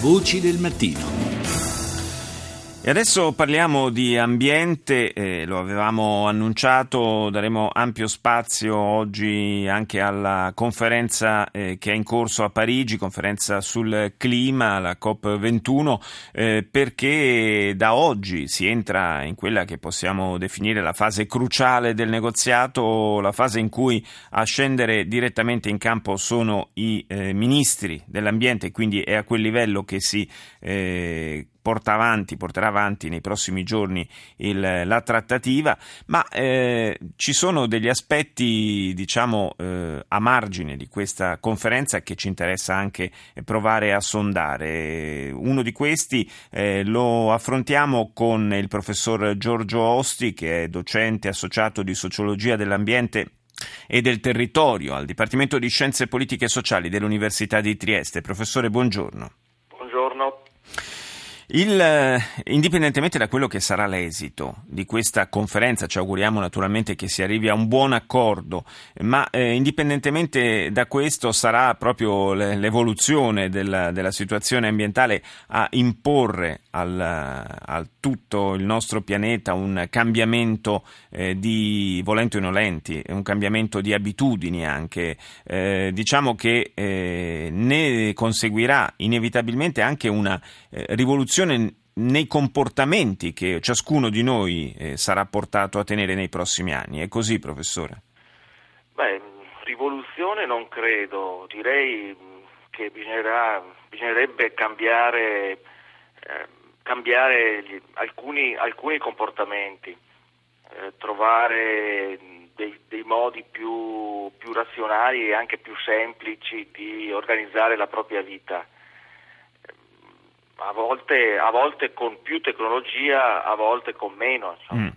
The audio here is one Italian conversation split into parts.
Voci del mattino. E adesso parliamo di ambiente, eh, lo avevamo annunciato, daremo ampio spazio oggi anche alla conferenza eh, che è in corso a Parigi, conferenza sul clima, la COP21, eh, perché da oggi si entra in quella che possiamo definire la fase cruciale del negoziato, la fase in cui a scendere direttamente in campo sono i eh, ministri dell'ambiente, quindi è a quel livello che si eh, porta avanti, porterà avanti nei prossimi giorni il, la trattativa, ma eh, ci sono degli aspetti, diciamo, eh, a margine di questa conferenza che ci interessa anche provare a sondare. Uno di questi eh, lo affrontiamo con il professor Giorgio Osti, che è docente associato di sociologia dell'ambiente e del territorio al Dipartimento di Scienze Politiche e Sociali dell'Università di Trieste. Professore, buongiorno. Il, eh, indipendentemente da quello che sarà l'esito di questa conferenza, ci auguriamo naturalmente che si arrivi a un buon accordo, ma eh, indipendentemente da questo sarà proprio l'evoluzione della, della situazione ambientale a imporre al, al, tutto il nostro pianeta un cambiamento eh, di volenti o nolenti, un cambiamento di abitudini anche. Eh, diciamo che eh, ne conseguirà inevitabilmente anche una eh, rivoluzione rivoluzione nei comportamenti che ciascuno di noi eh, sarà portato a tenere nei prossimi anni. È così, professore? Beh, rivoluzione non credo, direi che bisognerebbe cambiare, eh, cambiare gli, alcuni, alcuni, comportamenti, eh, trovare dei, dei modi più, più razionali e anche più semplici di organizzare la propria vita a volte, a volte, con più tecnologia, a volte con meno. Mm.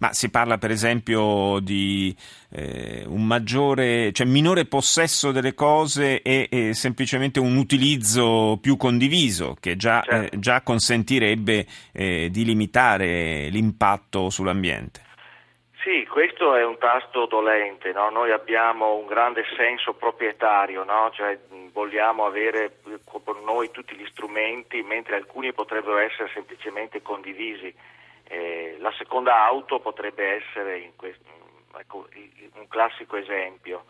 Ma si parla per esempio di eh, un maggiore, cioè minore possesso delle cose e, e semplicemente un utilizzo più condiviso che già, certo. eh, già consentirebbe eh, di limitare l'impatto sull'ambiente. Sì, questo è un tasto dolente, no? noi abbiamo un grande senso proprietario, no? cioè, vogliamo avere con noi tutti gli strumenti, mentre alcuni potrebbero essere semplicemente condivisi. Eh, la seconda auto potrebbe essere questo, ecco, un classico esempio.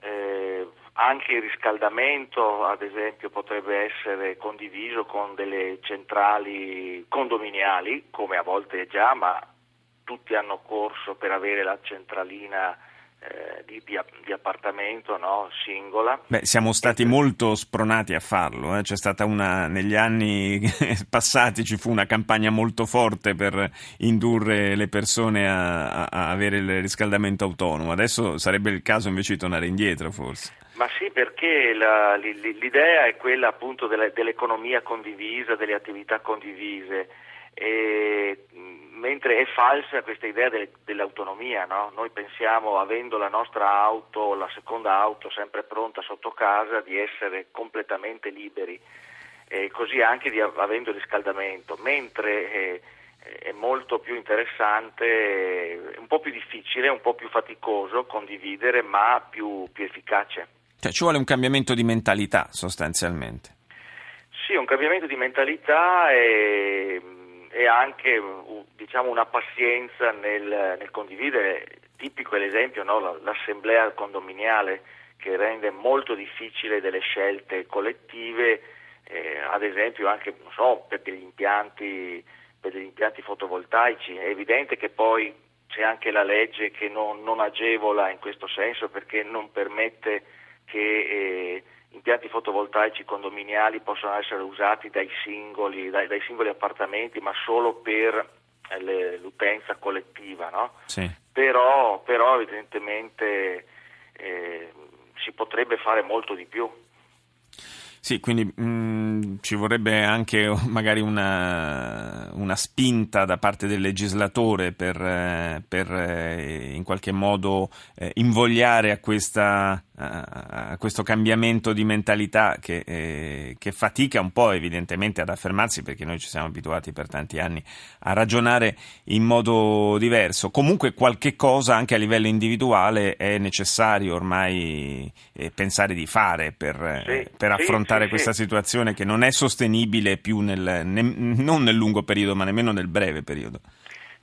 Eh, anche il riscaldamento, ad esempio, potrebbe essere condiviso con delle centrali condominiali, come a volte è già, ma tutti hanno corso per avere la centralina eh, di, di, di, appartamento no? singola. Beh, siamo stati molto spronati a farlo, eh? c'è stata una, negli anni passati ci fu una campagna molto forte per indurre le persone a, a avere il riscaldamento autonomo, adesso sarebbe il caso invece di tornare indietro forse. Ma sì, perché la, l'idea è quella appunto dell'economia condivisa, delle attività condivise. E, mentre è falsa questa idea de, dell'autonomia, no? noi pensiamo avendo la nostra auto, la seconda auto sempre pronta sotto casa di essere completamente liberi, e così anche di, avendo il riscaldamento, mentre eh, è molto più interessante, un po' più difficile, un po' più faticoso condividere, ma più, più efficace. Cioè ci vuole un cambiamento di mentalità sostanzialmente. Sì, un cambiamento di mentalità e e anche diciamo, una pazienza nel, nel, condividere. Tipico l'esempio, no? l'assemblea condominiale che rende molto difficile delle scelte collettive, eh, ad esempio anche so, per, degli impianti, per, degli impianti, fotovoltaici. È evidente che poi c'è anche la legge che non, non agevola in questo senso perché non permette che eh, impianti fotovoltaici condominiali possono essere usati dai singoli, dai, dai singoli appartamenti, ma solo per eh, le, l'utenza collettiva, no? sì. però, però, evidentemente eh, si potrebbe fare molto di più. Sì, quindi mh, mm, ci vorrebbe anche magari una, una, spinta da parte del legislatore per, eh, per eh, in qualche modo eh, invogliare a questa a questo cambiamento di mentalità che, che, fatica un po' evidentemente ad affermarsi perché noi ci siamo abituati per tanti anni a ragionare in modo diverso. Comunque qualche cosa anche a livello individuale è necessario ormai pensare di fare per, sì, per affrontare affrontare sì, questa sì. situazione che non è sostenibile più nel, ne, non nel lungo periodo, ma nemmeno nel breve periodo.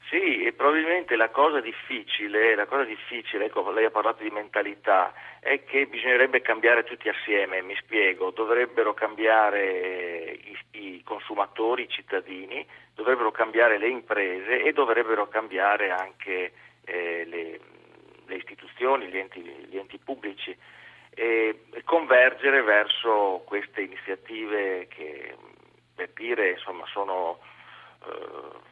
Sì, e probabilmente la cosa difficile, la cosa difficile, ecco, lei ha parlato di mentalità, è che bisognerebbe cambiare tutti assieme, mi spiego, dovrebbero cambiare i, i consumatori, i cittadini, dovrebbero cambiare le imprese e dovrebbero cambiare anche eh, le, le, istituzioni, gli enti, gli enti pubblici e, convergere verso queste iniziative che per dire insomma sono eh,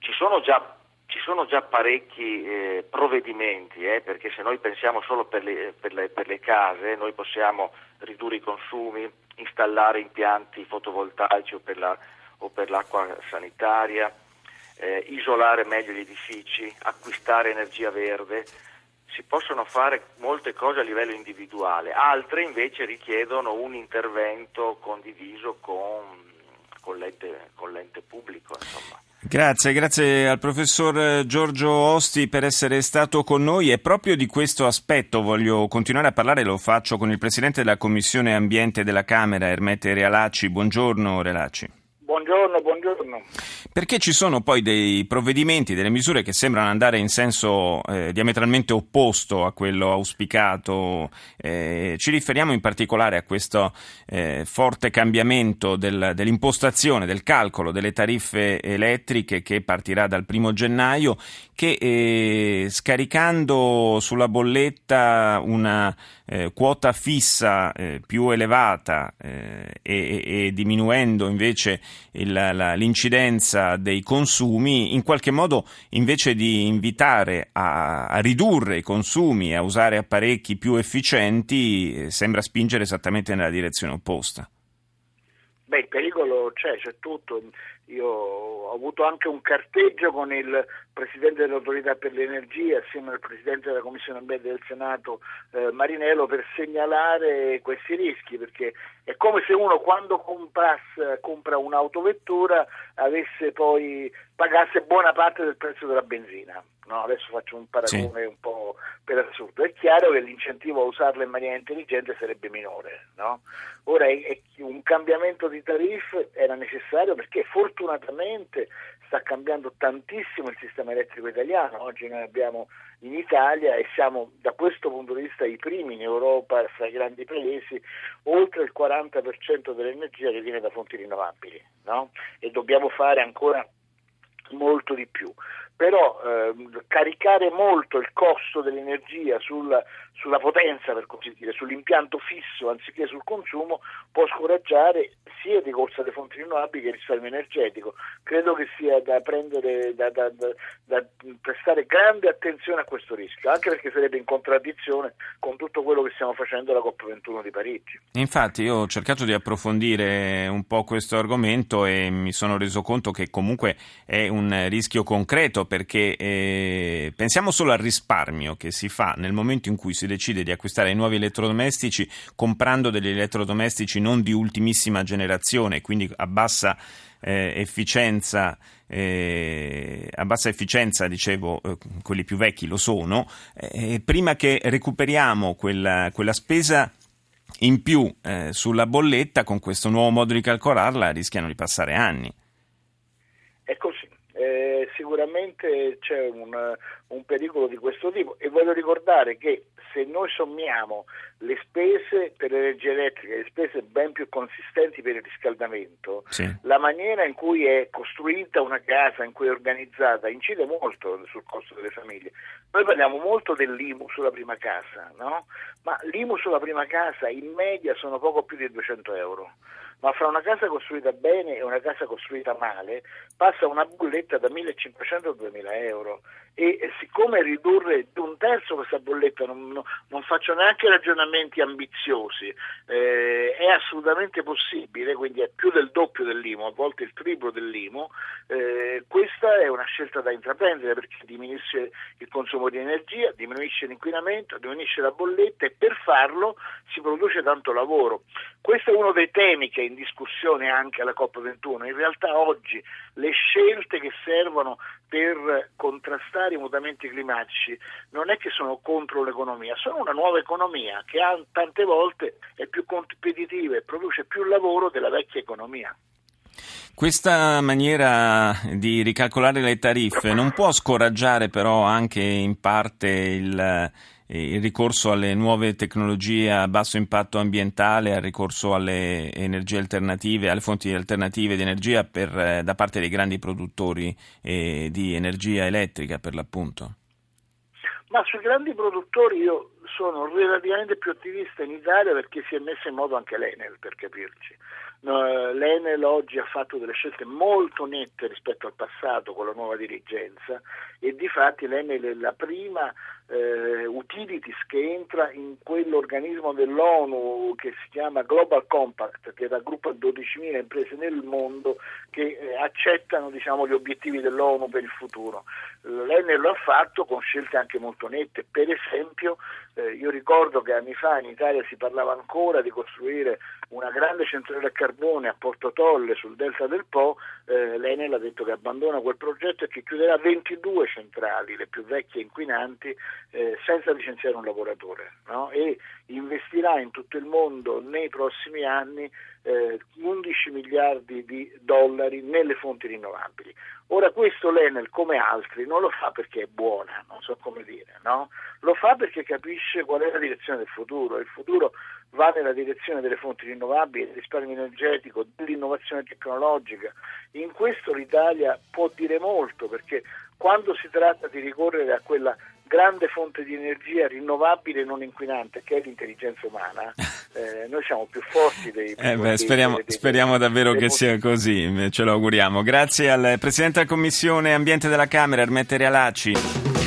ci sono già, ci sono già parecchi eh, provvedimenti, eh, perché se noi pensiamo solo per le, per, le, per le, case, noi possiamo ridurre i consumi, installare impianti fotovoltaici o per, la, o per l'acqua sanitaria, eh, isolare meglio gli edifici, acquistare energia verde. Si possono fare molte cose a livello individuale, altre invece richiedono un intervento condiviso con, con, l'ente, con l'ente pubblico. Insomma. Grazie, grazie al professor Giorgio Osti per essere stato con noi e proprio di questo aspetto voglio continuare a parlare, lo faccio con il Presidente della Commissione Ambiente della Camera, Ermete Realacci. Buongiorno Realacci. Buongiorno, buongiorno. Perché ci sono poi dei provvedimenti, delle misure che sembrano andare in senso eh, diametralmente opposto a quello auspicato. Eh, ci riferiamo in particolare a questo eh, forte cambiamento del, dell'impostazione, del calcolo delle tariffe elettriche che partirà dal primo gennaio, che eh, scaricando sulla bolletta una eh, quota fissa eh, più elevata e, e diminuendo invece il, la, l'incidenza dei consumi, in qualche modo invece di invitare a, a ridurre i consumi e a usare apparecchi più efficienti, eh, sembra spingere esattamente nella direzione opposta. Beh, il pericolo c'è, c'è tutto. Io ho avuto anche un carteggio con il Presidente dell'Autorità per l'Energia assieme al Presidente della Commissione Ambiente del Senato eh, Marinello per segnalare questi rischi perché è come se uno quando comprasse, compra un'autovettura avesse poi pagasse buona parte del prezzo della benzina. No, adesso faccio un paragone sì. un po' per assurdo. È chiaro che l'incentivo a usarla in maniera intelligente sarebbe minore. No? Ora è, è, un cambiamento di tariffe era necessario perché fortunatamente sta cambiando tantissimo il sistema elettrico italiano. Oggi noi abbiamo in Italia e siamo da questo punto di vista i primi in Europa fra i grandi paesi, oltre il 40% dell'energia che viene da fonti rinnovabili no? e dobbiamo fare ancora molto di più però eh, caricare molto il costo dell'energia sulla, sulla, potenza, per così dire, sull'impianto fisso anziché sul consumo può scoraggiare sia il ricorso alle fonti rinnovabili che il risparmio energetico. Credo che sia da, prendere, da, da, da, prestare grande attenzione a questo rischio, anche perché sarebbe in contraddizione con tutto quello che stiamo facendo alla COP21 di Parigi. Infatti io ho cercato di approfondire un po' questo argomento e mi sono reso conto che comunque è un rischio concreto perché eh, pensiamo solo al risparmio che si fa nel momento in cui si decide di acquistare nuovi elettrodomestici comprando degli elettrodomestici non di ultimissima generazione, quindi a bassa eh, efficienza. Eh, a bassa efficienza, dicevo, eh, quelli più vecchi lo sono, eh, prima che recuperiamo quella, quella spesa in più eh, sulla bolletta, con questo nuovo modo di calcolarla rischiano di passare anni. È così eh, sicuramente c'è un, un, pericolo di questo tipo e voglio ricordare che se noi sommiamo le spese per l'energia elettrica, le spese ben più consistenti per il riscaldamento, sì. la maniera in cui è costruita una casa, in cui è organizzata, incide molto sul costo delle famiglie. Noi parliamo molto dell'IMU sulla prima casa, no? ma l'IMU sulla prima casa in media sono poco più di 200 euro ma fra una casa costruita bene e una casa costruita male passa una bolletta da 1.500 a 2.000 euro. E siccome ridurre di un terzo questa bolletta non, non faccio neanche ragionamenti ambiziosi eh, è assolutamente possibile quindi è più del doppio dell'IMO a volte il triplo dell'IMO eh, questa è una scelta da intraprendere perché diminuisce il consumo di energia diminuisce l'inquinamento diminuisce la bolletta e per farlo si produce tanto lavoro. Questo è uno dei temi che in discussione anche alla COP21. In realtà oggi le scelte che servono per contrastare i mutamenti climatici non è che sono contro l'economia, sono una nuova economia che tante volte è più competitiva e produce più lavoro della vecchia economia. Questa maniera di ricalcolare le tariffe non può scoraggiare però anche in parte il, il ricorso alle nuove tecnologie a basso impatto ambientale, al ricorso alle energie alternative, alle fonti alternative di energia per, eh, da parte dei grandi produttori eh, di energia elettrica per l'appunto? Ma sui grandi produttori io sono relativamente più ottimista in Italia perché si è messa in modo anche l'Enel, per capirci. L'Enel oggi ha fatto delle scelte molto nette rispetto al passato con la nuova dirigenza e di fatti l'Enel è la prima eh, utilities che entra in quell'organismo dell'ONU che si chiama Global Compact, che raggruppa 12.000 imprese nel mondo che eh, accettano diciamo, gli obiettivi dell'ONU per il futuro. L'Enel lo ha fatto con scelte anche molto nette, per esempio eh, io ricordo che anni fa in Italia si parlava ancora di costruire una grande centrale a carbone a Porto Tolle sul delta del Po, eh, l'Enel ha detto che abbandona quel progetto e che chiuderà 22 centrali, le più vecchie inquinanti, eh, senza licenziare un lavoratore no? e investirà in tutto il mondo nei prossimi anni eh, 11 miliardi di dollari nelle fonti rinnovabili. Ora questo l'Enel, come altri, non lo fa perché è buona, non so come dire, no? lo fa perché capisce qual è la direzione del futuro. Il futuro va nella direzione delle fonti rinnovabili, del risparmio energetico, dell'innovazione tecnologica. In questo l'Italia può dire molto perché quando si tratta di ricorrere a quella grande fonte di energia rinnovabile e non inquinante che è l'intelligenza umana, eh, noi siamo più forti dei... Eh beh, speriamo, dei, dei, speriamo davvero che sia così, ce lo auguriamo. Grazie al Presidente della Commissione Ambiente della Camera, Ermette Realacci.